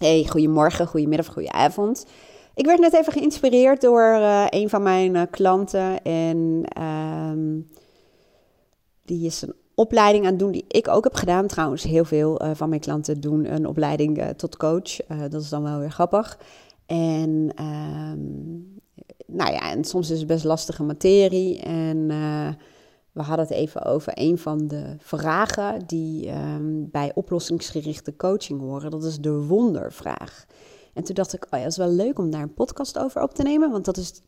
Hey, goedemorgen, goedemiddag, goedenavond. Ik werd net even geïnspireerd door uh, een van mijn uh, klanten. En um, die is een opleiding aan het doen die ik ook heb gedaan. Trouwens, heel veel uh, van mijn klanten doen een opleiding tot coach. dat is dan wel weer grappig. En um, nou ja, en soms is het best lastige materie. En we hadden het even over een van de vragen die um, bij oplossingsgerichte coaching horen. Dat is de wondervraag. En toen dacht ik, oh ja, dat is wel leuk om daar een podcast over op te nemen. Want dat is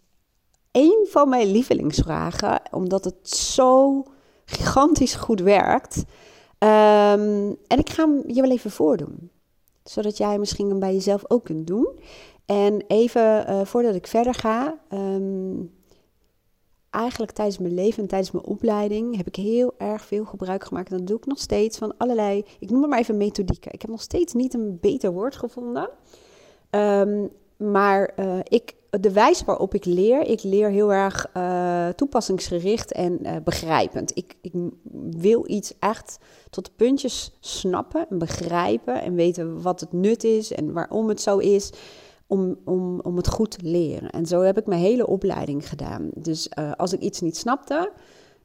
een van mijn lievelingsvragen, omdat het zo gigantisch goed werkt. Um, en ik ga hem je wel even voordoen. Zodat jij misschien hem bij jezelf ook kunt doen. En even uh, voordat ik verder ga. Um, eigenlijk tijdens mijn leven en tijdens mijn opleiding heb ik heel erg veel gebruik gemaakt. En dat doe ik nog steeds van allerlei, ik noem het maar even methodieken. Ik heb nog steeds niet een beter woord gevonden. Um, maar uh, ik, de wijze waarop ik leer, ik leer heel erg uh, toepassingsgericht en uh, begrijpend. Ik, ik wil iets echt tot de puntjes snappen en begrijpen en weten wat het nut is en waarom het zo is om, om, om het goed te leren. En zo heb ik mijn hele opleiding gedaan. Dus uh, als ik iets niet snapte,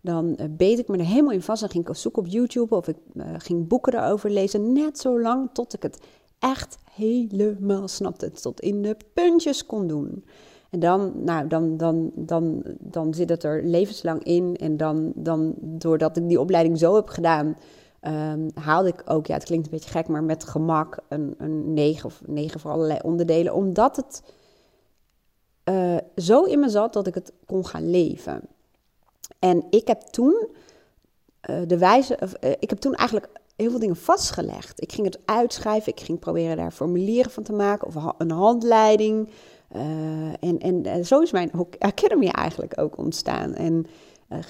dan uh, beet ik me er helemaal in vast. Dan ging ik zoeken op YouTube of ik uh, ging boeken erover lezen. Net zo lang tot ik het echt helemaal snapte. Tot in de puntjes kon doen. En dan, nou, dan, dan, dan, dan zit het er levenslang in. En dan, dan, doordat ik die opleiding zo heb gedaan, um, haalde ik ook, ja, het klinkt een beetje gek, maar met gemak een, een 9 of 9 voor allerlei onderdelen. Omdat het uh, zo in me zat dat ik het kon gaan leven. En ik heb toen uh, de wijze, uh, ik heb toen eigenlijk heel veel dingen vastgelegd. Ik ging het uitschrijven, ik ging proberen daar formulieren van te maken of een handleiding. en, en zo is mijn Academy eigenlijk ook ontstaan. En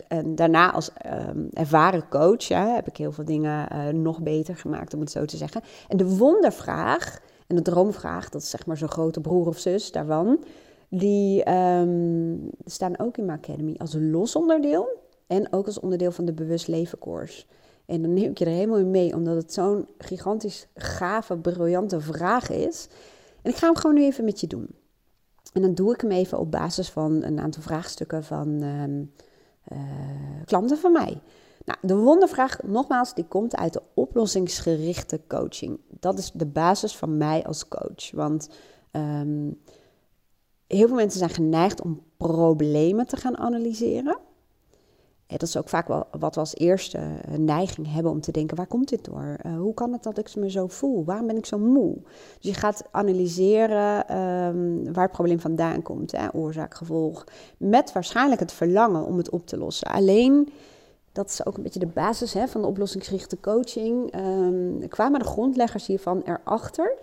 en daarna als um, ervaren coach ja, heb ik heel veel dingen uh, nog beter gemaakt, om het zo te zeggen. En de wondervraag en de droomvraag, dat is zeg maar zo'n grote broer of zus daarvan, die um, staan ook in mijn academy als los onderdeel en ook als onderdeel van de bewust leven course. En dan neem ik je er helemaal in mee, omdat het zo'n gigantisch gave, briljante vraag is. En ik ga hem gewoon nu even met je doen. En dan doe ik hem even op basis van een aantal vraagstukken van... Um, uh, klanten van mij. Nou, de wondervraag, nogmaals, die komt uit de oplossingsgerichte coaching. Dat is de basis van mij als coach. Want um, heel veel mensen zijn geneigd om problemen te gaan analyseren. Dat is ook vaak wel wat we als eerste neiging hebben om te denken: waar komt dit door? Uh, hoe kan het dat ik me zo voel? Waarom ben ik zo moe? Dus je gaat analyseren um, waar het probleem vandaan komt, hè? oorzaak, gevolg, met waarschijnlijk het verlangen om het op te lossen. Alleen, dat is ook een beetje de basis hè, van de oplossingsgerichte coaching. Um, kwamen de grondleggers hiervan erachter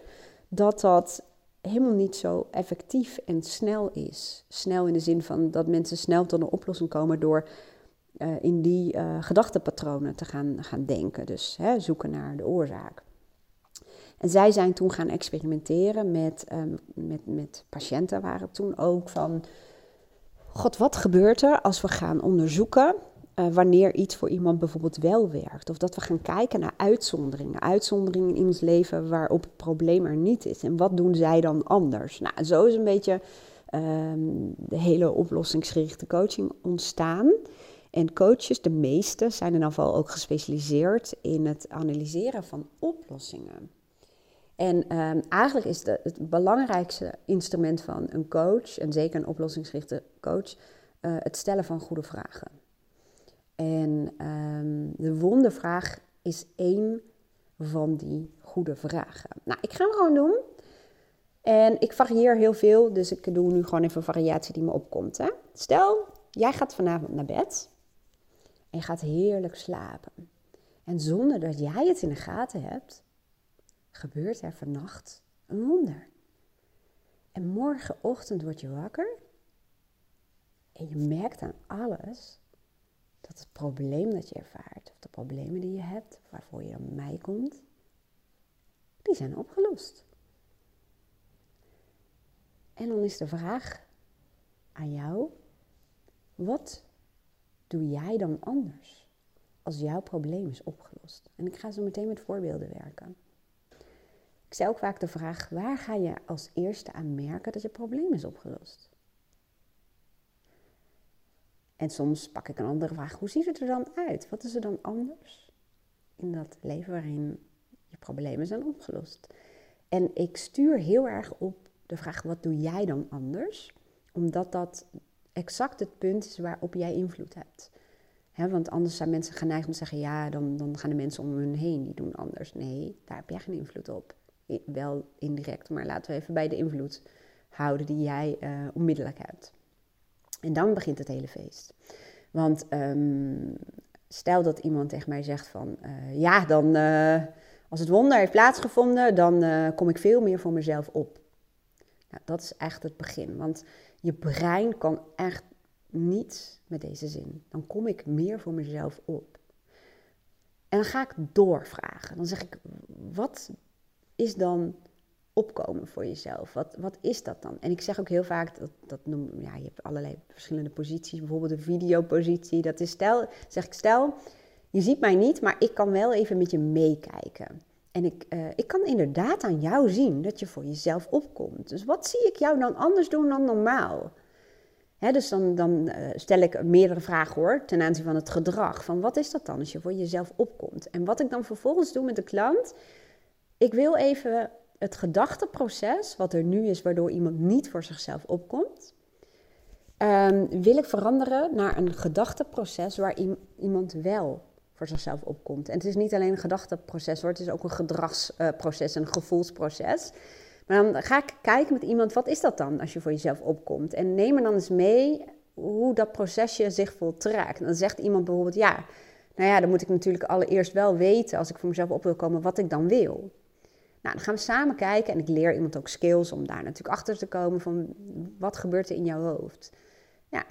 dat dat helemaal niet zo effectief en snel is. Snel in de zin van dat mensen snel tot een oplossing komen door uh, in die uh, gedachtepatronen te gaan, gaan denken. Dus hè, zoeken naar de oorzaak. En zij zijn toen gaan experimenteren met, um, met, met patiënten, waren toen ook van... God, wat gebeurt er als we gaan onderzoeken uh, wanneer iets voor iemand bijvoorbeeld wel werkt? Of dat we gaan kijken naar uitzonderingen. Uitzonderingen in ons leven waarop het probleem er niet is. En wat doen zij dan anders? Nou, zo is een beetje um, de hele oplossingsgerichte coaching ontstaan. En coaches, de meeste, zijn in ieder geval ook gespecialiseerd in het analyseren van oplossingen. En um, eigenlijk is het belangrijkste instrument van een coach, en zeker een oplossingsgerichte coach, uh, het stellen van goede vragen. En um, de wondervraag is één van die goede vragen. Nou, ik ga hem gewoon doen. En ik varieer heel veel, dus ik doe nu gewoon even een variatie die me opkomt. Hè? Stel, jij gaat vanavond naar bed en gaat heerlijk slapen. En zonder dat jij het in de gaten hebt, gebeurt er vannacht een wonder. En morgenochtend word je wakker en je merkt aan alles dat het probleem dat je ervaart, of de problemen die je hebt, waarvoor je aan mij komt, die zijn opgelost. En dan is de vraag aan jou: wat doe jij dan anders als jouw probleem is opgelost? En ik ga zo meteen met voorbeelden werken. Ik stel ook vaak de vraag: waar ga je als eerste aan merken dat je probleem is opgelost? En soms pak ik een andere vraag: hoe ziet het er dan uit? Wat is er dan anders in dat leven waarin je problemen zijn opgelost? En ik stuur heel erg op de vraag: wat doe jij dan anders? Omdat dat exact het punt is waarop jij invloed hebt. want anders zijn mensen geneigd om te zeggen: ja, dan, dan gaan de mensen om hun heen die doen anders. Nee, daar heb jij geen invloed op. wel indirect, maar laten we even bij de invloed houden die jij uh, onmiddellijk hebt. En dan begint het hele feest. Want um, stel dat iemand tegen mij zegt van uh, ja, dan uh, als het wonder heeft plaatsgevonden, dan kom ik veel meer voor mezelf op. Nou, dat is echt het begin. Want je brein kan echt niet met deze zin. Dan kom ik meer voor mezelf op. En dan ga ik doorvragen. Dan zeg ik, wat is dan opkomen voor jezelf? Wat, wat is dat dan? En ik zeg ook heel vaak, dat, dat noem, ja, je hebt allerlei verschillende posities, bijvoorbeeld de videopositie. Dat is stel, zeg ik, stel, je ziet mij niet, maar ik kan wel even met je meekijken. En ik, uh, ik kan inderdaad aan jou zien dat je voor jezelf opkomt. Dus wat zie ik jou dan anders doen dan normaal? Dus dan, dan uh, stel ik meerdere vragen hoor, ten aanzien van het gedrag. Van wat is dat dan als je voor jezelf opkomt? En wat ik dan vervolgens doe met de klant, ik wil even het gedachteproces, wat er nu is, waardoor iemand niet voor zichzelf opkomt, um, wil ik veranderen naar een gedachteproces waar iemand wel voor zichzelf opkomt. En het is niet alleen een gedachteproces hoor, het is ook een gedragsproces, een gevoelsproces. Maar dan ga ik kijken met iemand, wat is dat dan als je voor jezelf opkomt? En neem er dan eens mee hoe dat procesje zich voltrekt. dan zegt iemand bijvoorbeeld, ja, nou ja, dan moet ik natuurlijk allereerst wel weten, als ik voor mezelf op wil komen, wat ik dan wil. Nou, dan gaan we samen kijken en ik leer iemand ook skills om daar natuurlijk achter te komen van wat gebeurt er in jouw hoofd.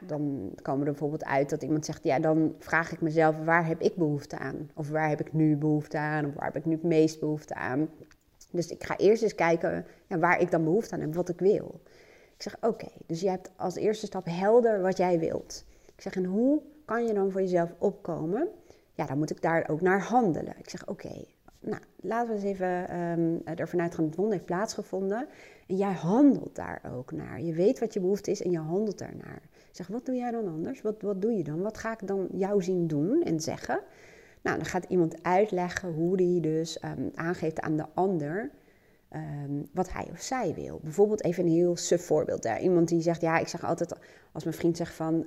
Dan komen er bijvoorbeeld uit dat iemand zegt, ja, dan vraag ik mezelf, waar heb ik behoefte aan? Of waar heb ik nu behoefte aan? Of waar heb ik nu het meest behoefte aan? Dus ik ga eerst eens kijken waar ik dan behoefte aan heb, wat ik wil. Ik zeg, oké, dus je hebt als eerste stap helder wat jij wilt. Ik zeg, en hoe kan je dan voor jezelf opkomen? Ja, dan moet ik daar ook naar handelen. Ik zeg, oké, nou, laten we eens even um, ervan uitgaan dat het wonder heeft plaatsgevonden. En jij handelt daar ook naar. Je weet wat je behoefte is en je handelt daarnaar. Zeg, wat doe jij dan anders? Wat, wat doe je dan? Wat ga ik dan jou zien doen en zeggen? Nou, dan gaat iemand uitleggen hoe die dus um, aangeeft aan de ander um, wat hij of zij wil. Bijvoorbeeld even een heel suf voorbeeld. Daar. Iemand die zegt, ja, ik zeg altijd als mijn vriend zegt van...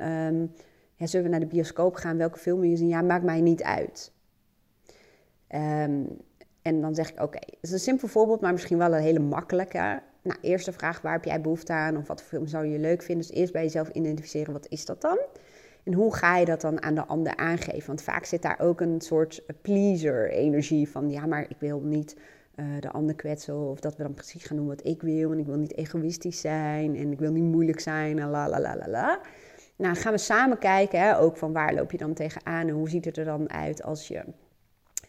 ja, zullen we naar de bioscoop gaan? Welke film wil je zien? Ja, maakt mij niet uit. En dan zeg ik, oké, het is een simpel voorbeeld, maar misschien wel een hele makkelijke. Nou, eerste vraag, waar heb jij behoefte aan? Of wat voor film zou je leuk vinden? Dus eerst bij jezelf identificeren, wat is dat dan? En hoe ga je dat dan aan de ander aangeven? Want vaak zit daar ook een soort pleaser-energie van, ja, maar ik wil niet uh, de ander kwetsen of dat we dan precies gaan doen wat ik wil. En ik wil niet egoïstisch zijn en ik wil niet moeilijk zijn en la la la la la. Nou, gaan we samen kijken, hè, ook van waar loop je dan tegenaan en hoe ziet het er dan uit als je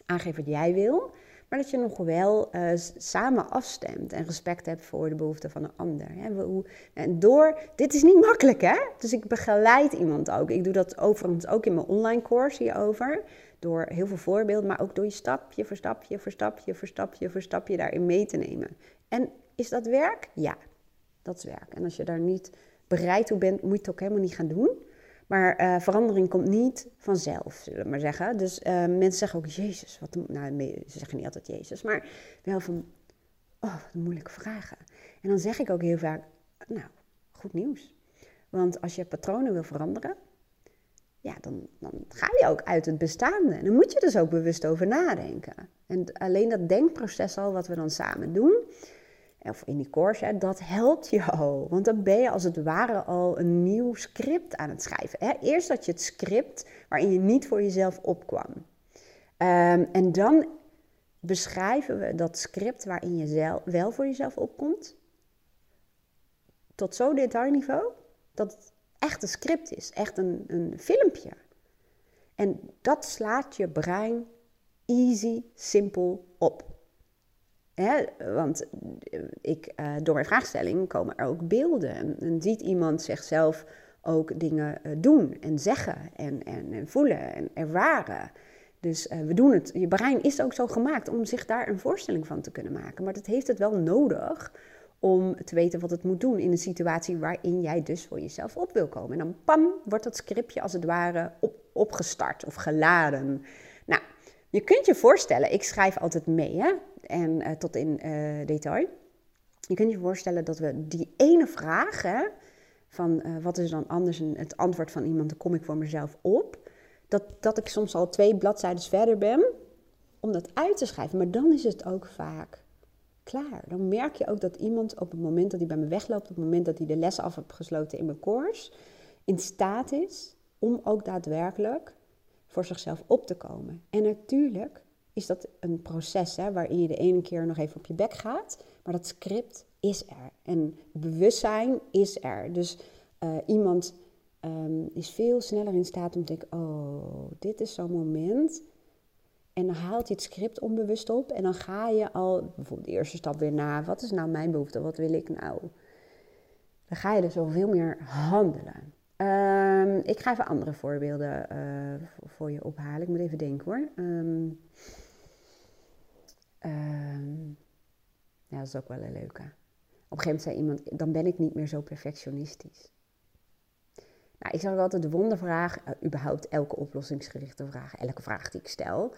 aangeeft wat jij wil, maar dat je nog wel uh, samen afstemt en respect hebt voor de behoeften van een ander. Hè. Hoe, en door, dit is niet makkelijk hè, dus ik begeleid iemand ook. Ik doe dat overigens ook in mijn online course hierover, door heel veel voorbeelden, maar ook door je stapje voor stapje voor stapje voor stapje voor stapje daarin mee te nemen. En is dat werk? Ja, dat is werk. En als je daar niet bereid toe bent, moet je het ook helemaal niet gaan doen. Maar uh, verandering komt niet vanzelf, zullen we maar zeggen. Dus uh, mensen zeggen ook, Jezus, wat Nou, ze zeggen niet altijd Jezus, maar wel van, oh, wat moeilijke vragen. En dan zeg ik ook heel vaak, nou, goed nieuws. Want als je patronen wil veranderen, ja, dan, dan ga je ook uit het bestaande. En dan moet je dus ook bewust over nadenken. En alleen dat denkproces al, wat we dan samen doen, of in die course, dat helpt je al. Want dan ben je als het ware al een nieuw script aan het schrijven. Hè? Eerst had je het script waarin je niet voor jezelf opkwam. Um, en dan beschrijven we dat script waarin je zelf, wel voor jezelf opkomt. Tot zo detailniveau dat het echt een script is, echt een, een filmpje. En dat slaat je brein easy, simpel op. Want eh, ik, uh, door mijn vraagstelling komen er ook beelden. En, ziet iemand zichzelf ook dingen uh, doen en zeggen en, en, en, voelen en ervaren. Dus we doen het. Je brein is ook zo gemaakt om zich daar een voorstelling van te kunnen maken. Maar dat heeft het wel nodig om te weten wat het moet doen in een situatie waarin jij dus voor jezelf op wil komen. En dan pam, wordt dat scriptje als het ware op, opgestart of geladen. Nou, je kunt je voorstellen, ik schrijf altijd mee, hè? En uh, tot in uh, detail. Je kunt je voorstellen dat we die ene vraag, hè, van uh, wat is dan anders een, het antwoord van iemand, dan kom ik voor mezelf op. Dat, dat ik soms al twee bladzijden verder ben om dat uit te schrijven. Maar dan is het ook vaak klaar. Dan merk je ook dat iemand op het moment dat hij bij me wegloopt, op het moment dat hij de les af heeft gesloten in mijn course, in staat is om ook daadwerkelijk voor zichzelf op te komen. En natuurlijk is dat een proces hè, waarin je de ene keer nog even op je bek gaat, maar dat script is er. En bewustzijn is er. Dus uh, iemand um, is veel sneller in staat om te denken: oh, dit is zo'n moment en dan haalt je het script onbewust op en dan ga je al bijvoorbeeld de eerste stap weer na. Wat is nou mijn behoefte? Wat wil ik nou? Dan ga je dus zoveel meer handelen. Um, ik ga even andere voorbeelden uh, voor je ophalen. Ik moet even denken hoor. Um, um, ja, dat is ook wel een leuke. Op een gegeven moment zei iemand, dan ben ik niet meer zo perfectionistisch. Nou, ik zeg ook altijd de wondervraag, uh, überhaupt elke oplossingsgerichte vraag, elke vraag die ik stel,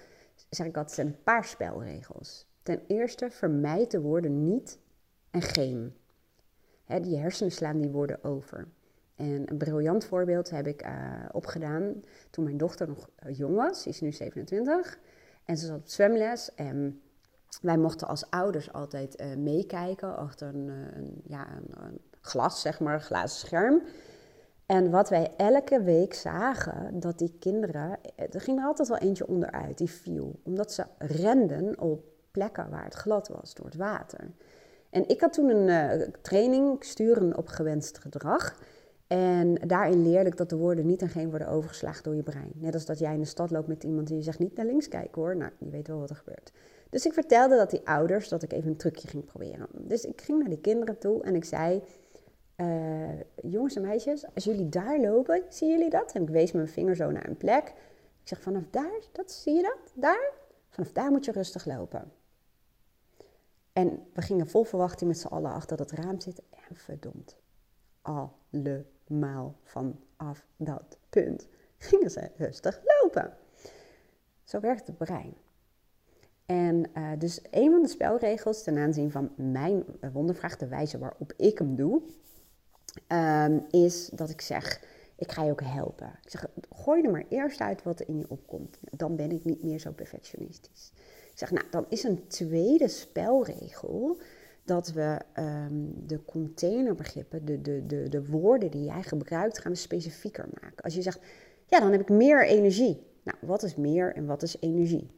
zeg ik altijd, zijn een paar spelregels. Ten eerste, vermijd de woorden niet en geen. Hè, die hersenen slaan die woorden over. En een briljant voorbeeld heb ik uh, opgedaan toen mijn dochter nog eh, jong was. Ze is nu 27. En ze zat op zwemles. En wij mochten als ouders altijd uh, meekijken achter een, een ja, een, glas, zeg maar, een glazen scherm. En wat wij elke week zagen, dat die kinderen, er ging er altijd wel eentje onderuit, die viel. Omdat ze renden op plekken waar het glad was door het water. En ik had toen een training, sturen op gewenst gedrag. En daarin leerde ik dat de woorden niet en geen worden overgeslagen door je brein. Net als dat jij in de stad loopt met iemand die je zegt niet naar links kijken hoor. Nou, je weet wel wat er gebeurt. Dus ik vertelde dat die ouders dat ik even een trucje ging proberen. Dus ik ging naar die kinderen toe en ik zei: uh, jongens en meisjes, als jullie daar lopen, zien jullie dat? En ik wees mijn vinger zo naar een plek. Ik zeg, vanaf daar, dat, zie je dat? Daar? Vanaf daar moet je rustig lopen. En we gingen vol verwachting met z'n allen achter dat raam zitten. En verdomd, allemaal vanaf dat punt gingen ze rustig lopen. Zo werkt het brein. En uh, dus een van de spelregels ten aanzien van mijn wondervraag, de wijze waarop ik hem doe, Ehm, is dat ik zeg, ik ga je ook helpen. Ik zeg, gooi er maar eerst uit wat er in je opkomt. Dan ben ik niet meer zo perfectionistisch. Ik zeg, nou, dan is een tweede spelregel dat we um, de containerbegrippen, de, de, de, de woorden die jij gebruikt, gaan we specifieker maken. Als je zegt, ja, dan heb ik meer energie. Nou, wat is meer en wat is energie?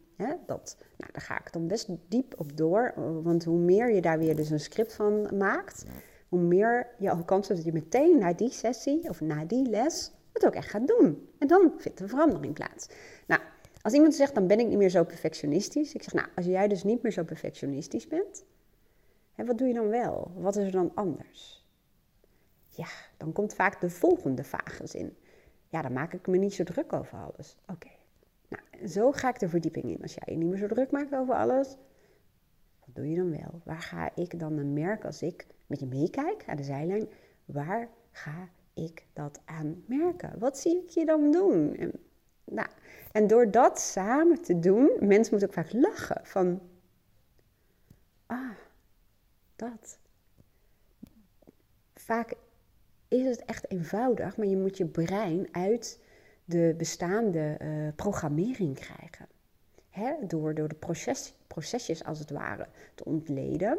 Dat, nou, daar ga ik dan best diep op door, want hoe meer je daar weer dus een script van maakt, hoe meer je ook kans hebt dat je meteen na die sessie of na die les het ook echt gaat doen. En dan vindt een verandering plaats. Nou, als iemand zegt, dan ben ik niet meer zo perfectionistisch. Ik zeg, nou, als jij dus niet meer zo perfectionistisch bent, hè, wat doe je dan wel? Wat is er dan anders? Ja, dan komt vaak de volgende vage zin. Ja, dan maak ik me niet zo druk over alles. Oké. Nou, zo ga ik de verdieping in. Als jij je niet meer zo druk maakt over alles, wat doe je dan wel? Waar ga ik dan een merken als ik met je meekijk aan de zijlijn, waar ga ik dat aan merken? Wat zie ik je dan doen? En, nou, en door dat samen te doen, mensen moeten ook vaak lachen van, ah, dat. Vaak is het echt eenvoudig, maar je moet je brein uit de bestaande uh, programmering krijgen. Hè? Door, door de proces, procesjes als het ware te ontleden.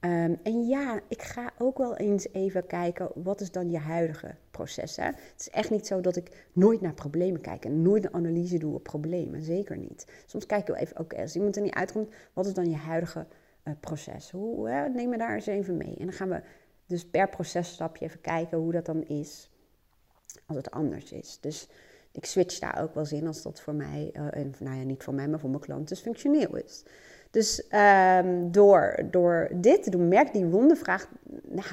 Um, en ja, ik ga ook wel eens even kijken, wat is dan je huidige proces? Hè? Het is echt niet zo dat ik nooit naar problemen kijk en nooit een analyse doe op problemen. Zeker niet. Soms kijk ik wel even, oké, als iemand er niet uitkomt, wat is dan je huidige uh, proces? Hoe, hè? Neem me daar eens even mee. En dan gaan we dus per processtapje even kijken hoe dat dan is als het anders is. Dus ik switch daar ook wel in als dat voor mij, uh, en, nou ja, niet voor mij, maar voor mijn klant dus functioneel is. Dus um, door, door dit te doen, merk die wondervraag, nou,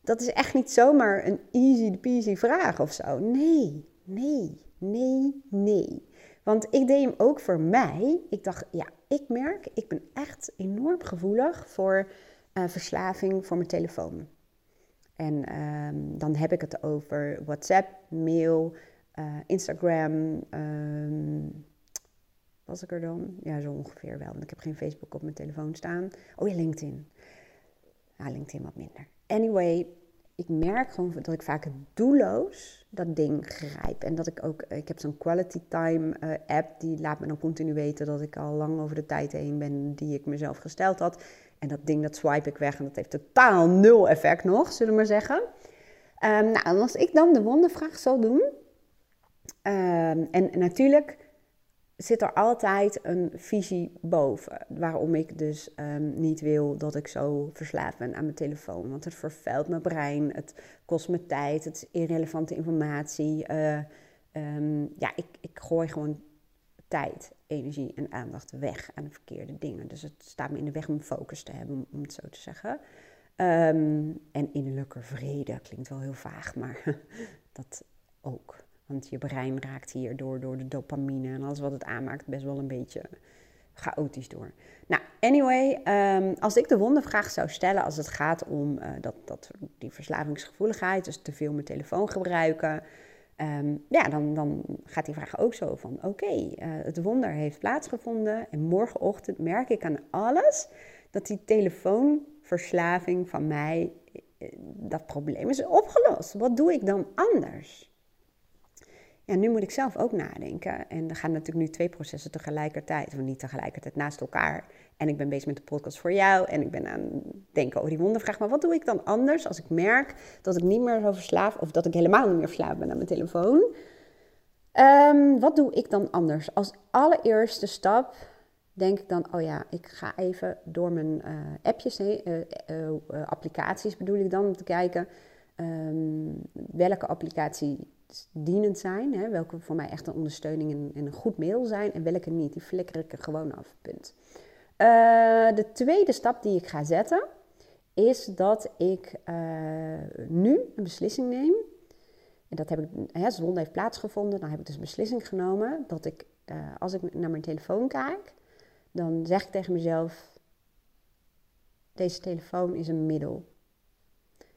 dat is echt niet zomaar een easy peasy vraag of zo. Nee, nee, nee, nee. Want ik deed hem ook voor mij. Ik dacht, ja, ik merk, ik ben echt enorm gevoelig voor uh, verslaving voor mijn telefoon. En ehm, dan heb ik het over WhatsApp, mail, uh, Instagram. Um, was ik er dan? Ja, zo ongeveer wel. Want ik heb geen Facebook op mijn telefoon staan. Oh ja, LinkedIn. Ja, LinkedIn wat minder. Anyway, ik merk gewoon dat ik vaak doelloos dat ding grijp. En dat ik ook, ik heb zo'n quality time uh, app, die laat me dan continu weten dat ik al lang over de tijd heen ben die ik mezelf gesteld had. En dat ding, dat swipe ik weg en dat heeft totaal nul effect nog, zullen we maar zeggen. Um, nou, als ik dan de wondervraag zal doen. Um, en natuurlijk zit er altijd een visie boven. Waarom ik dus um, niet wil dat ik zo verslaafd ben aan mijn telefoon. Want het vervuilt mijn brein, het kost me tijd, het is irrelevante informatie. Uh, ja, ik, ik gooi gewoon tijd, energie en aandacht weg aan de verkeerde dingen. Dus het staat me in de weg om focus te hebben, om het zo te zeggen. Um, en innerlijke vrede klinkt wel heel vaag, maar dat ook. Want je brein raakt hierdoor door de dopamine en alles wat het aanmaakt best wel een beetje chaotisch door. Nou, anyway, um, als ik de wondervraag zou stellen als het gaat om uh, dat, dat, die verslavingsgevoeligheid, dus te veel mijn telefoon gebruiken, um, ja, dan, dan gaat die vraag ook zo van, oké, uh, het wonder heeft plaatsgevonden en morgenochtend merk ik aan alles dat die telefoonverslaving van mij, eh, dat probleem is opgelost. Wat doe ik dan anders? Ja, nu moet ik zelf ook nadenken. En er gaan natuurlijk nu twee processen tegelijkertijd, of niet tegelijkertijd, naast elkaar. En ik ben bezig met de podcast voor jou en ik ben aan het denken over die wondervraag. Maar wat doe ik dan anders als ik merk dat ik niet meer zo verslaafd, of dat ik helemaal niet meer verslaafd ben aan mijn telefoon? Um, wat doe ik dan anders? Als allereerste stap denk ik dan, oh ja, ik ga even door mijn uh, appjes heen, uh, uh, applicaties bedoel ik dan, om te kijken um, welke applicatie dienend zijn, hè, welke voor mij echt een ondersteuning en, en, een goed mail zijn en welke niet. Die flikker ik er gewoon af, punt. Uh, de tweede stap die ik ga zetten is dat ik uh, nu een beslissing neem. En dat heb ik, hè, zonde heeft plaatsgevonden, dan heb ik dus een beslissing genomen dat ik, uh, als ik naar mijn telefoon kijk, dan zeg ik tegen mezelf, deze telefoon is een middel.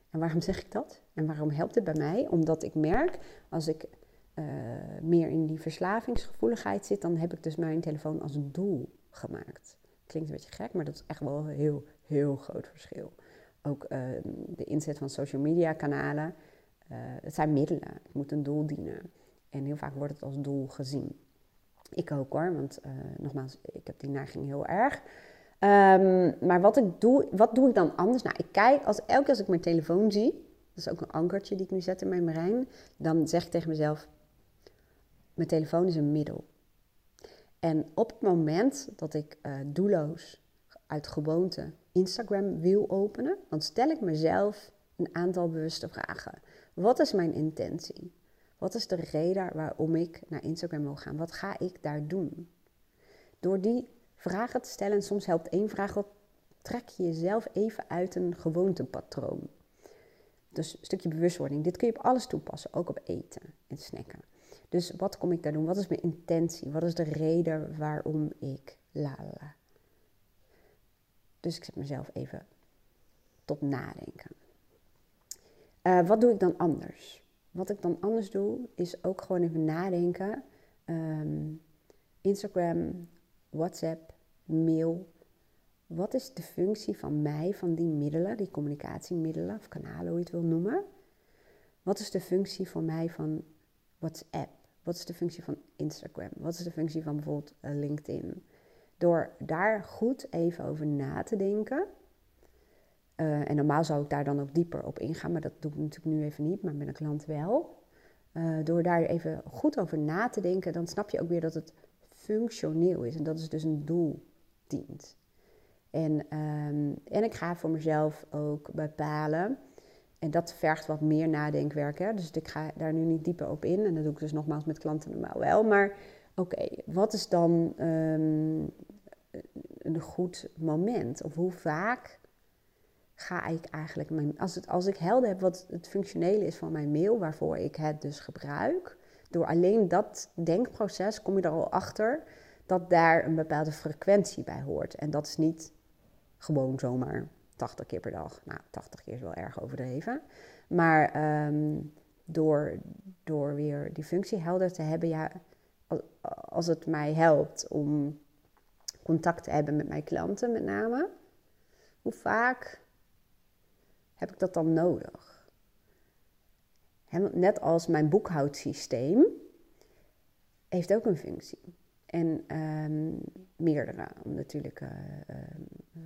En waarom zeg ik dat? En waarom helpt het bij mij? Omdat ik merk, als ik uh, meer in die verslavingsgevoeligheid zit, dan heb ik dus mijn telefoon als een doel gemaakt. Klinkt een beetje gek, maar dat is echt wel een heel, heel groot verschil. Ook uh, de inzet van social media kanalen, uh, het zijn middelen. Het moet een doel dienen. En heel vaak wordt het als doel gezien. Ik ook hoor, want nogmaals, ik heb die neiging heel erg. Um, maar wat, ik doe, wat doe ik dan anders? Nou, ik kijk, als, elke keer als ik mijn telefoon zie, is ook een ankertje die ik nu zet in mijn brein, dan zeg ik tegen mezelf, mijn telefoon is een middel. En op het moment dat ik uh, doelloos uit gewoonte Instagram wil openen, dan stel ik mezelf een aantal bewuste vragen. Wat is mijn intentie? Wat is de reden waarom ik naar Instagram wil gaan? Wat ga ik daar doen? Door die vragen te stellen. En soms helpt één vraag wel, trek je jezelf even uit een gewoontepatroon. Dus een stukje bewustwording. Dit kun je op alles toepassen, ook op eten en snacken. Dus wat kom ik daar doen? Wat is mijn intentie? Wat is de reden waarom ik lala? Dus ik zet mezelf even tot nadenken. Uh, wat doe ik dan anders? Wat ik dan anders doe, is ook gewoon even nadenken. Um, Instagram, WhatsApp, mail. Wat is de functie van mij, van die middelen, die communicatiemiddelen of kanalen, hoe je het wil noemen? Wat is de functie van mij van WhatsApp? Wat is de functie van Instagram? Wat is de functie van bijvoorbeeld eh, LinkedIn? Door daar goed even over na te denken. Uh, en normaal zou ik daar dan ook dieper op ingaan, maar dat doe ik natuurlijk nu even niet, maar met een klant wel. Uh, door daar even goed over na te denken, dan snap je ook weer dat het functioneel is. En dat is dus een doel dient. En, um, en ik ga voor mezelf ook bepalen. En dat vergt wat meer nadenkwerk. Hè? Dus ik ga daar nu niet dieper op in. En dat doe ik dus nogmaals met klanten normaal wel. Maar oké, wat is dan um, een goed moment? Of hoe vaak ga ik eigenlijk mijn. Als, het, als ik helder heb wat het functionele is van mijn mail, waarvoor ik het dus gebruik, Door alleen dat denkproces kom je er al achter dat daar een bepaalde frequentie bij hoort. En dat is niet gewoon zomaar 80 keer per dag. Nou, 80 keer is wel erg overdreven. Maar ehm, door, door weer die functie helder te hebben, ja, als het mij helpt om contact te hebben met mijn klanten met name, hoe vaak heb ik dat dan nodig? net als mijn boekhoudsysteem heeft ook een functie. En um, meerdere, om natuurlijk uh,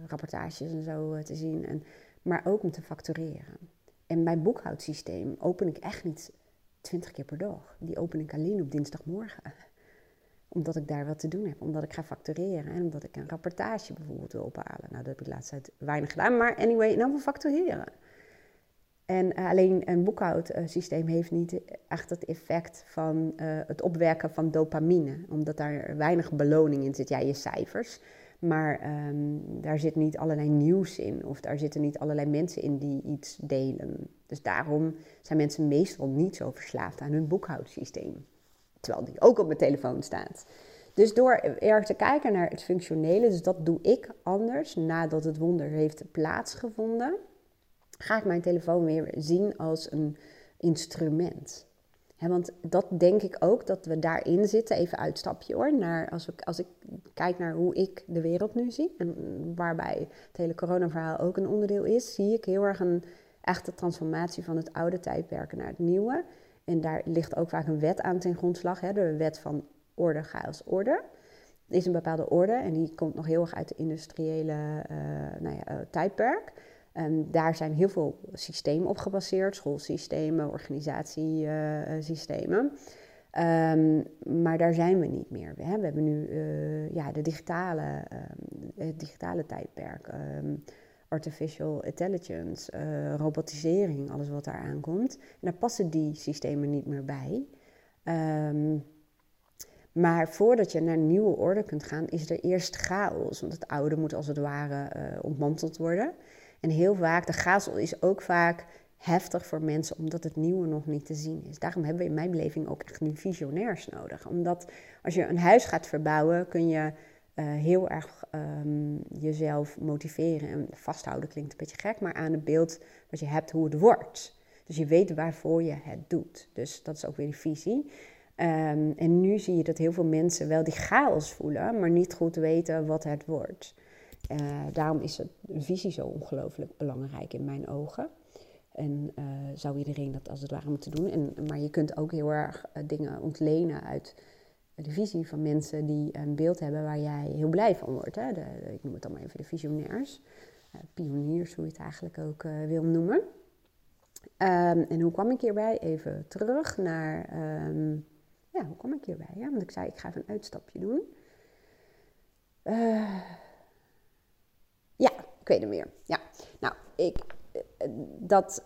rapportages en zo eh, te zien, en, maar ook om te factureren. En mijn boekhoudsysteem open ik echt niet twintig keer per dag. Die open ik alleen op dinsdagmorgen. Omdat ik daar wat te doen heb, omdat ik ga factureren en omdat ik een rapportage bijvoorbeeld wil ophalen. Nou, dat heb ik de laatste tijd weinig gedaan, maar anyway, ieder geval factureren. En eh, alleen een boekhoudsysteem heeft niet echt het effect van uh, het opwerken van dopamine, omdat daar weinig beloning in zit. Ja, je cijfers, maar um, daar zit niet allerlei nieuws in of daar zitten niet allerlei mensen in die iets delen. Dus daarom zijn mensen meestal niet zo verslaafd aan hun boekhoudsysteem, terwijl die ook op mijn telefoon staat. Dus door erg te kijken naar het functionele, dus dat doe ik anders nadat het wonder heeft plaatsgevonden ga ik mijn telefoon weer zien als een instrument. want dat denk ik ook dat we daarin zitten. Even uitstapje hoor. Naar als, ik, als ik kijk naar hoe ik de wereld nu zie. En waarbij het hele coronaverhaal ook een onderdeel is. Zie ik heel erg een echte transformatie van het oude tijdperk naar het nieuwe. En daar ligt ook vaak een wet aan ten grondslag. De wet van orde, chaos, orde. Is een bepaalde orde en die komt nog heel erg uit de industriële uh, nou ja, uh, tijdperk. Um, daar zijn heel veel systemen op gebaseerd, schoolsystemen, organisatiesystemen. Um, maar daar zijn we niet meer. We, hebben nu uh, ja, de digitale, um, het digitale tijdperk, artificial intelligence, uh, robotisering, alles wat daar aankomt. En daar passen die systemen niet meer bij. maar voordat je naar een nieuwe orde kunt gaan, is er eerst chaos. Want het oude moet als het ware uh, ontmanteld worden. En heel vaak, de gazel is ook vaak heftig voor mensen omdat het nieuwe nog niet te zien is. Daarom hebben we in mijn beleving ook echt nu visionairs nodig. Omdat als je een huis gaat verbouwen, kun je uh, heel erg um, jezelf motiveren. En vasthouden klinkt een beetje gek, maar aan het beeld wat je hebt hoe het wordt. Dus je weet waarvoor je het doet. Dus dat is ook weer die visie. Um, en nu zie je dat heel veel mensen wel die chaos voelen, maar niet goed weten wat het wordt. Uh, daarom is het, visie zo ongelooflijk belangrijk in mijn ogen. En uh, zou iedereen dat als het ware moeten doen. En, maar je kunt ook heel erg uh, dingen ontlenen uit de visie van mensen die een beeld hebben waar jij heel blij van wordt. Hè? Ik noem het dan maar even de visionairs. pioniers, hoe je het eigenlijk ook wil noemen. Um, en hoe kwam ik hierbij? Even terug naar. Um, ja, hoe kwam ik hierbij? Want ik zei, ik ga even een uitstapje doen. Ik weet het meer. Ja, nou, ik, eh, dat,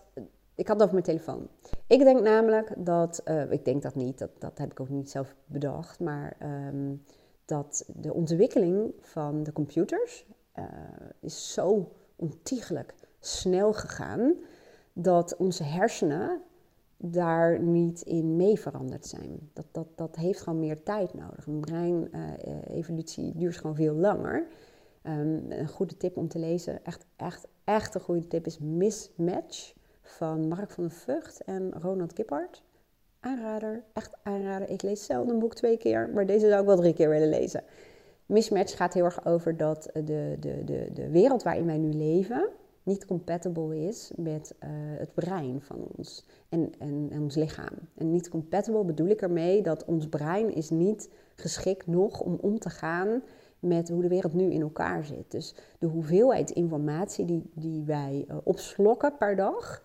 ik had het over mijn telefoon. Ik denk namelijk dat, uh, ik denk dat niet, dat, dat heb ik ook niet zelf bedacht, maar um, dat de ontwikkeling van de computers uh, is zo ontiegelijk snel gegaan dat onze hersenen daar niet in mee veranderd zijn. Dat, dat, dat heeft gewoon meer tijd nodig. Een brein-evolutie duurt gewoon veel langer. Um, een goede tip om te lezen, echt, echt, echt een goede tip is Mismatch van Mark van den Vught en Ronald Kippard. Aanrader, echt aanrader. Ik lees zelden een boek twee keer, maar deze zou ik wel drie keer willen lezen. Mismatch gaat heel erg over dat de, de, de, de wereld waarin wij nu leven niet compatible is met uh, het brein van ons en, en, en, ons lichaam. En niet compatible bedoel ik ermee dat ons brein is niet geschikt nog om om te gaan met hoe de wereld nu in elkaar zit. Dus de hoeveelheid informatie die, die wij uh, opslokken per dag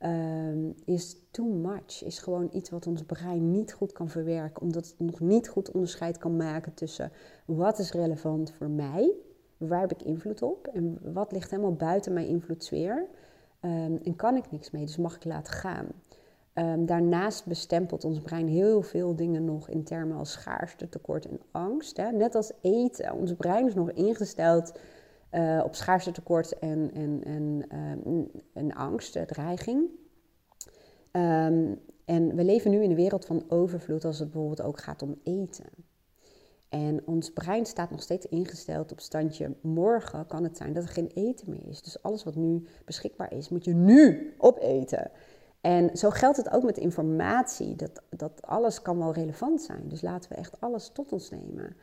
um, is too much. Is gewoon iets wat ons brein niet goed kan verwerken, omdat het nog niet goed onderscheid kan maken tussen wat is relevant voor mij, waar heb ik invloed op en wat ligt helemaal buiten mijn invloedssfeer. Um, en kan ik niks mee, dus mag ik laten gaan. Um, daarnaast bestempelt ons brein heel veel dingen nog in termen als schaarste, tekort en angst. Hè. Net als eten. Ons brein is nog ingesteld uh, op schaarste, tekort en, en, en, um, en angst, dreiging. Um, En we leven nu in een wereld van overvloed als het bijvoorbeeld ook gaat om eten. En ons brein staat nog steeds ingesteld op standje morgen kan het zijn dat er geen eten meer is. Dus alles wat nu beschikbaar is, moet je nu opeten. En zo geldt het ook met informatie. Dat, dat alles kan wel relevant zijn. Dus laten we echt alles tot ons nemen.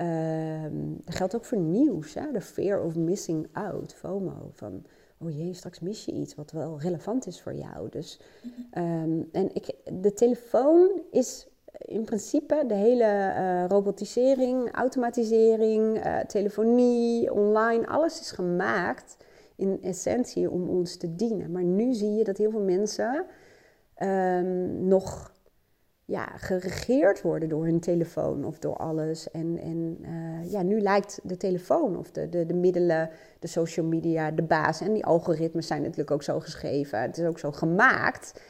Um, dat geldt ook voor nieuws. Hè? De fear of missing out, FOMO. Van, oh jee, straks mis je iets wat wel relevant is voor jou. Dus, um, en ik, de telefoon is in principe de hele uh, robotisering, automatisering, uh, telefonie, online, alles is gemaakt in essentie om ons te dienen. Maar nu zie je dat heel veel mensen um, nog ja, geregeerd worden door hun telefoon of door alles. En, en uh, ja, nu lijkt de telefoon of de, de, de middelen, de social media, de baas. En die algoritmes zijn natuurlijk ook zo geschreven. Het is ook zo gemaakt.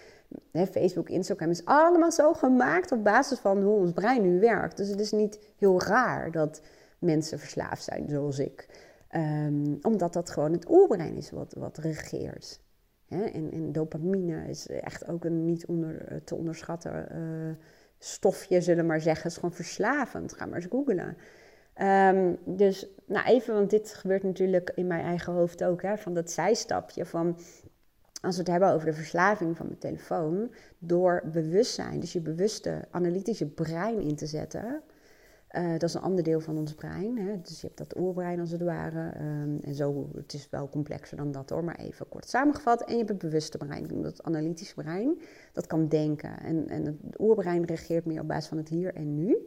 Facebook, Instagram is allemaal zo gemaakt op basis van hoe ons brein nu werkt. Dus het is niet heel raar dat mensen verslaafd zijn zoals ik. Um, omdat dat gewoon het oerbrein is wat, wat regeert. En, en, dopamine is echt ook een niet onder, eh, te onderschatten uh, stofje, zullen we maar zeggen. Het is gewoon verslavend. Ga maar eens googlen. Um, dus nou even, want dit gebeurt natuurlijk in mijn eigen hoofd ook. Hè, van dat zijstapje van als we het hebben over de verslaving van mijn telefoon, door bewustzijn, dus je bewuste analytische brein in te zetten, uh, dat is een ander deel van ons brein. Hè? Dus je hebt dat oerbrein als het ware. Um, en zo, het is wel complexer dan dat hoor, maar even kort samengevat. En je hebt het bewuste brein, dat analytische brein, dat kan denken. En, en het oerbrein reageert meer op basis van het hier en nu. Um,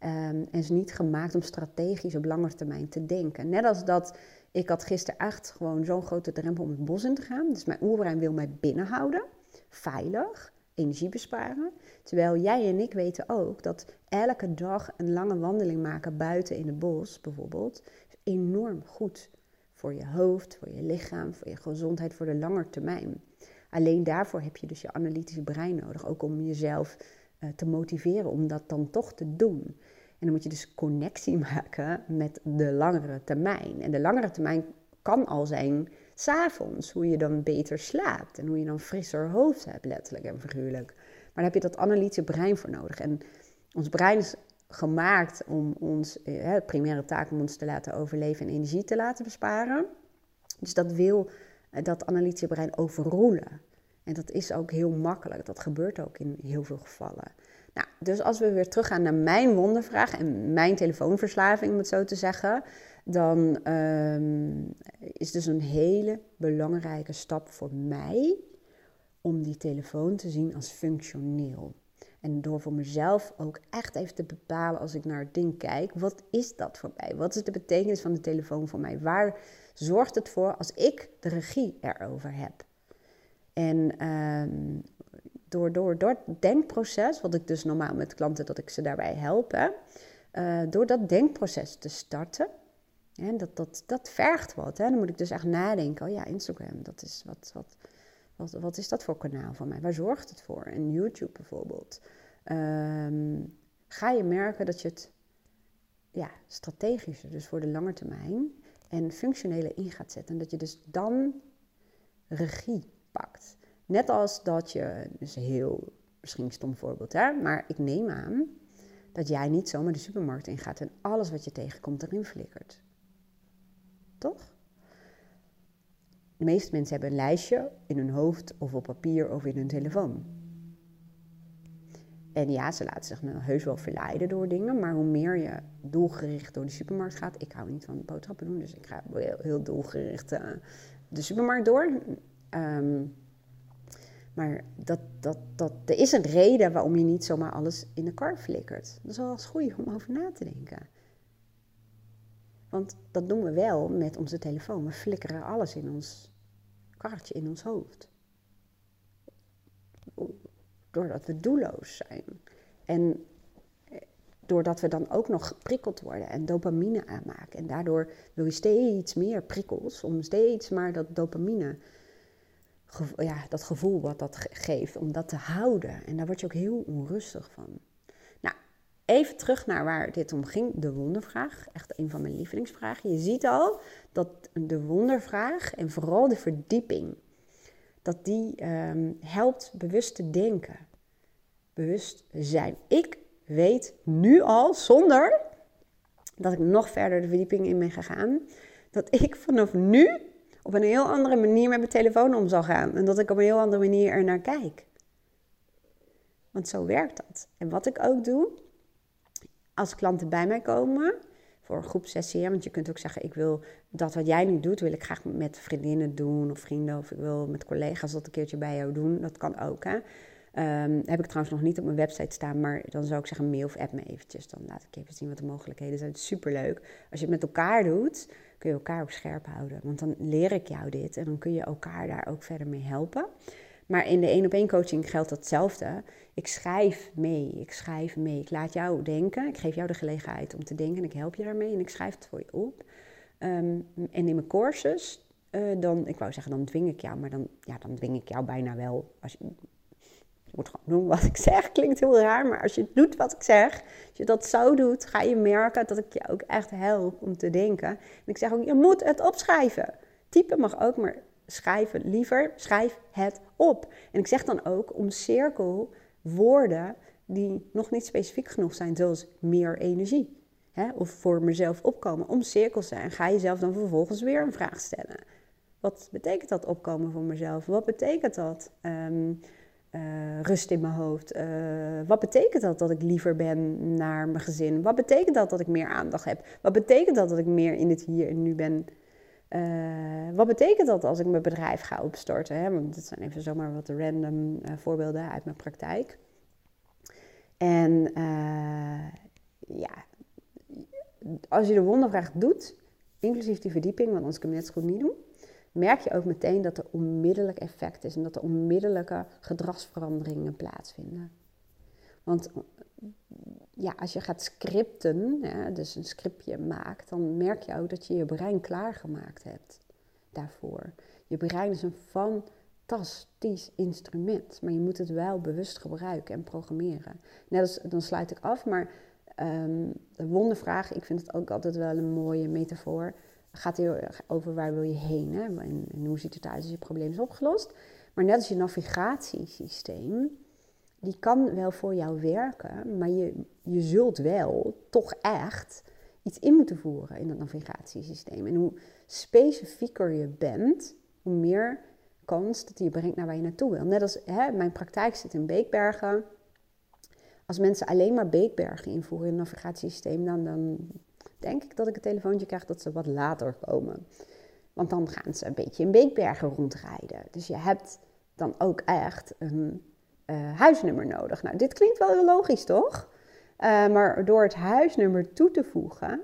en is niet gemaakt om strategisch op lange termijn te denken. Net als dat ik had gisteren echt gewoon zo'n grote drempel om het bos in te gaan. Dus mijn oerbrein wil mij binnenhouden, veilig energie besparen. Terwijl jij en ik weten ook dat elke dag een lange wandeling maken buiten in het bos bijvoorbeeld enorm goed voor je hoofd, voor je lichaam, voor je gezondheid voor de lange termijn. Alleen daarvoor heb je dus je analytische brein nodig, ook om jezelf uh, te motiveren om dat dan toch te doen. En dan moet je dus connectie maken met de langere termijn. En de langere termijn kan al zijn s'avonds, hoe je dan beter slaapt en hoe je dan frisser hoofd hebt, letterlijk en figuurlijk. Maar daar heb je dat analytische brein voor nodig. En ons brein is gemaakt om ons, eh, het primaire taak om ons te laten overleven en energie te laten besparen. Dus dat wil eh, dat analytische brein overroelen. En dat is ook heel makkelijk. Dat gebeurt ook in heel veel gevallen. Nou, dus als we weer teruggaan naar mijn wondervraag en mijn telefoonverslaving, om het zo te zeggen, dan um, is dus een hele belangrijke stap voor mij om die telefoon te zien als functioneel. En door voor mezelf ook echt even te bepalen als ik naar het ding kijk, wat is dat voor mij? Wat is de betekenis van de telefoon voor mij? Waar zorgt het voor als ik de regie erover heb? En door, door, door het denkproces, wat ik dus normaal met klanten dat ik ze daarbij help, hè, uh, door dat denkproces te starten, en dat, dat, dat vergt wat. Hè? Dan moet ik dus echt nadenken. Oh ja, Instagram, dat is wat, wat, wat, wat is dat voor kanaal van mij? Waar zorgt het voor? En YouTube bijvoorbeeld. Um, ga je merken dat je het ja, strategischer, dus voor de lange termijn, en functionele in gaat zetten. En dat je dus dan regie pakt. Net als dat je, dus heel, misschien een stom voorbeeld, hè, maar ik neem aan dat jij niet zomaar de supermarkt ingaat en alles wat je tegenkomt erin flikkert. Toch? De meeste mensen hebben een lijstje in hun hoofd of op papier of in hun telefoon. En ja, ze laten zich heus wel verleiden door dingen, maar hoe meer je doelgericht door de supermarkt gaat, ik hou niet van boodschappen doen, dus ik ga heel, doelgericht uh, de supermarkt door. Um, maar dat, dat, dat, er is een reden waarom je niet zomaar alles in de kar flikkert. Dat is wel eens goed om over na te denken. Want dat doen we wel met onze telefoon. We flikkeren alles in ons karretje, in ons hoofd. Doordat we doelloos zijn. En eh, doordat we dan ook nog geprikkeld worden en dopamine aanmaken. En daardoor wil je steeds meer prikkels om steeds maar dat dopamine, ja, dat gevoel wat dat geeft, om dat te houden. En daar word je ook heel onrustig van. Even terug naar waar dit om ging, de wondervraag. Echt een van mijn lievelingsvragen. Je ziet al dat de wondervraag en vooral de verdieping, dat die um, helpt bewust te denken. bewustzijn. Ik weet nu al, zonder dat ik nog verder de verdieping in ben gegaan, dat ik vanaf nu op een heel andere manier met mijn telefoon om zal gaan. En dat ik op een heel andere manier er naar kijk. Want zo werkt dat. En wat ik ook doe, als klanten bij mij komen voor een groepsessie, want je kunt ook zeggen, ik wil dat wat jij nu doet, wil ik graag met vriendinnen doen of vrienden, of ik wil met collega's dat een keertje bij jou doen. Dat kan ook, hè. Um, heb ik trouwens nog niet op mijn website staan, maar dan zou ik zeggen mail of app me eventjes. Dan laat ik even zien wat de mogelijkheden zijn. Superleuk. Als je het met elkaar doet, kun je elkaar op scherp houden. Want dan leer ik jou dit en dan kun je elkaar daar ook verder mee helpen. Maar in de één op één coaching geldt hetzelfde. Ik schrijf mee, ik schrijf mee. Ik laat jou denken, ik geef jou de gelegenheid om te denken en ik help je daarmee en ik schrijf het voor je op. Um, en in mijn courses, uh, dan, ik wou zeggen, dan dwing ik jou, maar dan, ja, dan dwing ik jou bijna wel. Als je, moet gewoon doen wat ik zeg. Klinkt heel raar, maar als je doet wat ik zeg, als je dat zo doet, ga je merken dat ik je ook echt help om te denken. En ik zeg ook, je moet het opschrijven. Typen mag ook, maar schrijven liever, schrijf het op. En ik zeg dan ook, omcirkel woorden die nog niet specifiek genoeg zijn, zoals meer energie. Hè? Of voor mezelf opkomen, omcirkel ze. En ga jezelf dan vervolgens weer een vraag stellen. Wat betekent dat opkomen voor mezelf? Wat betekent dat? Um, uh, rust in mijn hoofd. Uh, wat betekent dat dat ik liever ben naar mijn gezin? Wat betekent dat dat ik meer aandacht heb? Wat betekent dat dat ik meer in het hier en nu ben? Uh, wat betekent dat als ik mijn bedrijf ga opstarten? Hè? Want dit zijn even zomaar wat random voorbeelden uit mijn praktijk. En ja, als je de wondervraag doet, inclusief die verdieping, want anders kun je het net zo goed niet doen merk je ook meteen dat er onmiddellijk effect is en dat er onmiddellijke gedragsveranderingen plaatsvinden. Want ja, als je gaat scripten, ja, dus een scriptje maakt, dan merk je ook dat je je brein klaargemaakt hebt daarvoor. Je brein is een fantastisch instrument, maar je moet het wel bewust gebruiken en programmeren. Net als, dan sluit ik af, maar um, de wondervraag, ik vind het ook altijd wel een mooie metafoor gaat heel erg over waar wil je heen hè? En, hoe ziet het uit als je probleem is opgelost. Maar net als je navigatiesysteem, die kan wel voor jou werken, maar je, je zult wel toch echt iets in moeten voeren in dat navigatiesysteem. En hoe specifieker je bent, hoe meer kans dat je brengt naar waar je naartoe wil. Net als hè, mijn praktijk zit in Beekbergen. Als mensen alleen maar Beekbergen invoeren in het navigatiesysteem, dan, dan denk ik dat ik een telefoontje krijg dat ze wat later komen. Want dan gaan ze een beetje in Beekbergen rondrijden. Dus je hebt dan ook echt een uh, huisnummer nodig. Nou, dit klinkt wel heel logisch, toch? Uh, maar door het huisnummer toe te voegen,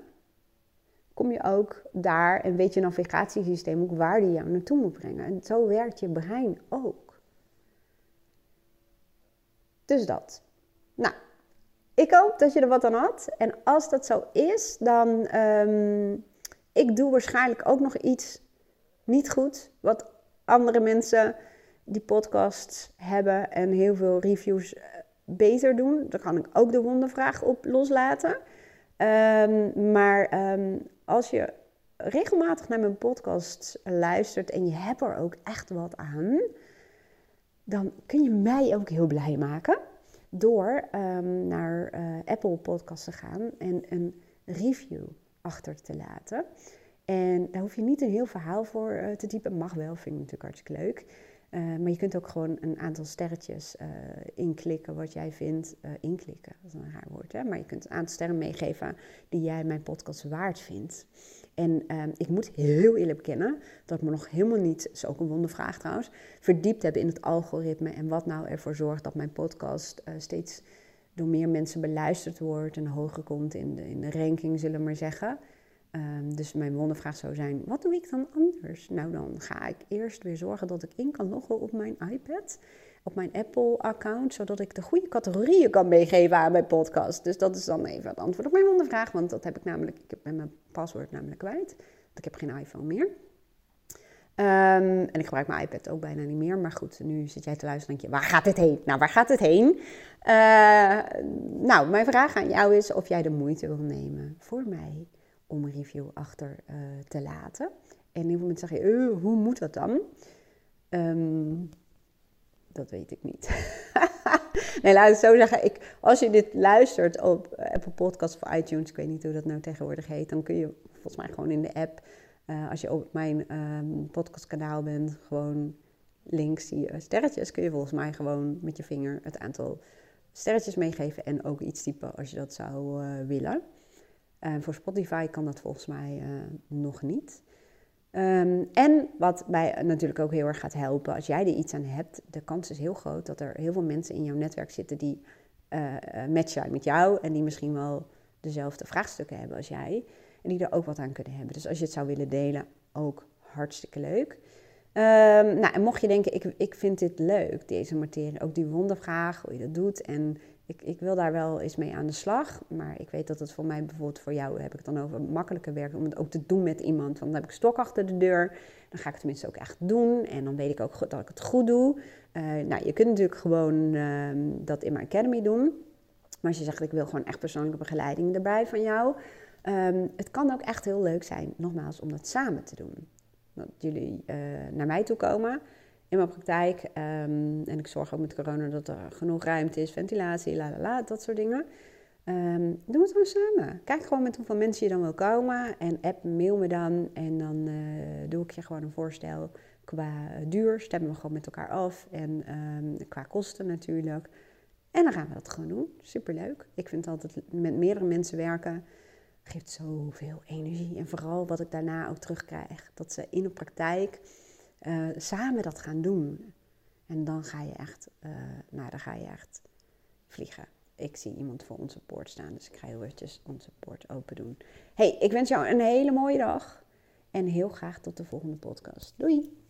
kom je ook daar en weet je navigatiesysteem ook waar die jou naartoe moet brengen. En zo werkt je brein ook. Dus dat. Nou, ik hoop dat je er wat aan had. En als dat zo is, dan um, ik doe waarschijnlijk ook nog iets niet goed. Wat andere mensen die podcast hebben en heel veel reviews eh, beter doen. Daar kan ik ook de wondervraag op loslaten. Um, maar um, als je regelmatig naar mijn podcast luistert en je hebt er ook echt wat aan, dan kun je mij ook heel blij maken door um, naar uh, Apple Podcasts te gaan en een review achter te laten. En daar hoef je niet een heel verhaal voor uh, te typen. Mag wel, vind ik natuurlijk hartstikke leuk. Uh, maar je kunt ook gewoon een aantal sterretjes inklikken wat jij vindt. Inklikken, dat is een raar woord, hè? Maar je kunt een aantal sterren meegeven die jij mijn podcast waard vindt. En ehm, ik moet heel eerlijk bekennen dat me nog helemaal niet, is ook een wondervraag trouwens, verdiept heb in het algoritme en wat nou ervoor zorgt dat mijn podcast uh, steeds door meer mensen beluisterd wordt en hoger komt in de, in de ranking, zullen we maar zeggen. Um, dus mijn wondervraag zou zijn: wat doe ik dan anders? Nou, dan ga ik eerst weer zorgen dat ik in kan loggen op mijn iPad, op mijn Apple-account, zodat ik de goede categorieën kan meegeven aan mijn podcast. Dus dat is dan even het antwoord op mijn wondervraag, want dat heb ik namelijk, ik heb mijn paswoord namelijk kwijt. Ik heb geen iPhone meer. Um, en ik gebruik mijn iPad ook bijna niet meer. Maar goed, nu zit jij te luisteren en denk je, waar gaat dit heen? Nou, waar gaat dit heen? Uh, nou, mijn vraag aan jou is of jij de moeite wil nemen voor mij om een review achter uh, te laten. En heel veel mensen zeggen, uh, hoe moet dat dan? Um, dat weet ik niet. nee, laat ik zo zeggen. Ik, als je dit luistert op Apple Podcasts of iTunes, ik weet niet hoe dat nou tegenwoordig heet, dan kun je volgens mij gewoon in de app, uh, als je op mijn um, podcastkanaal bent, gewoon links zie je sterretjes, kun je volgens mij gewoon met je vinger het aantal sterretjes meegeven en ook iets typen als je dat zou uh, willen. Voor Spotify kan dat volgens mij nog niet. Um, en wat mij natuurlijk ook heel erg gaat helpen, als jij er iets aan hebt, de kans is heel groot dat er heel veel mensen in jouw netwerk zitten die uh, matchen met jou en die misschien wel dezelfde vraagstukken hebben als jij en die er ook wat aan kunnen hebben. Dus als je het zou willen delen, ook hartstikke leuk. Um, nou, en mocht je denken, ik, ik vind dit leuk, deze materie, ook die wondervraag, hoe je dat doet en ik, ik wil daar wel eens mee aan de slag. Maar ik weet dat het voor mij bijvoorbeeld, voor jou heb ik het dan over makkelijker werken om het ook te doen met iemand. Want dan heb ik stok achter de deur. Dan ga ik het tenminste ook echt doen. En dan weet ik ook dat ik het goed doe. Uh, nou, je kunt natuurlijk gewoon uh, dat in mijn academy doen. Maar als je zegt, ik wil gewoon echt persoonlijke begeleiding erbij van jou. Um, het kan ook echt heel leuk zijn, nogmaals, om dat samen te doen. Dat jullie uh, naar mij toe komen in mijn praktijk. Um, en ik zorg ook met corona dat er genoeg ruimte is, ventilatie, la la la, dat soort dingen. Um, doe het gewoon samen. Kijk gewoon met hoeveel mensen je dan wil komen. En app, mail me dan. En dan uh, doe ik je gewoon een voorstel qua duur. Stemmen we gewoon met elkaar af. En um, qua kosten natuurlijk. En dan gaan we dat gewoon doen. Superleuk. Ik vind altijd met meerdere mensen werken geeft zoveel energie. En vooral wat ik daarna ook terugkrijg. Dat ze in de praktijk uh, samen dat gaan doen. En dan ga je echt, uh, nou, dan ga je echt vliegen. Ik zie iemand voor onze poort staan, dus ik ga heel eventjes onze poort open doen. hey, ik wens jou een hele mooie dag. En heel graag tot de volgende podcast. Doei!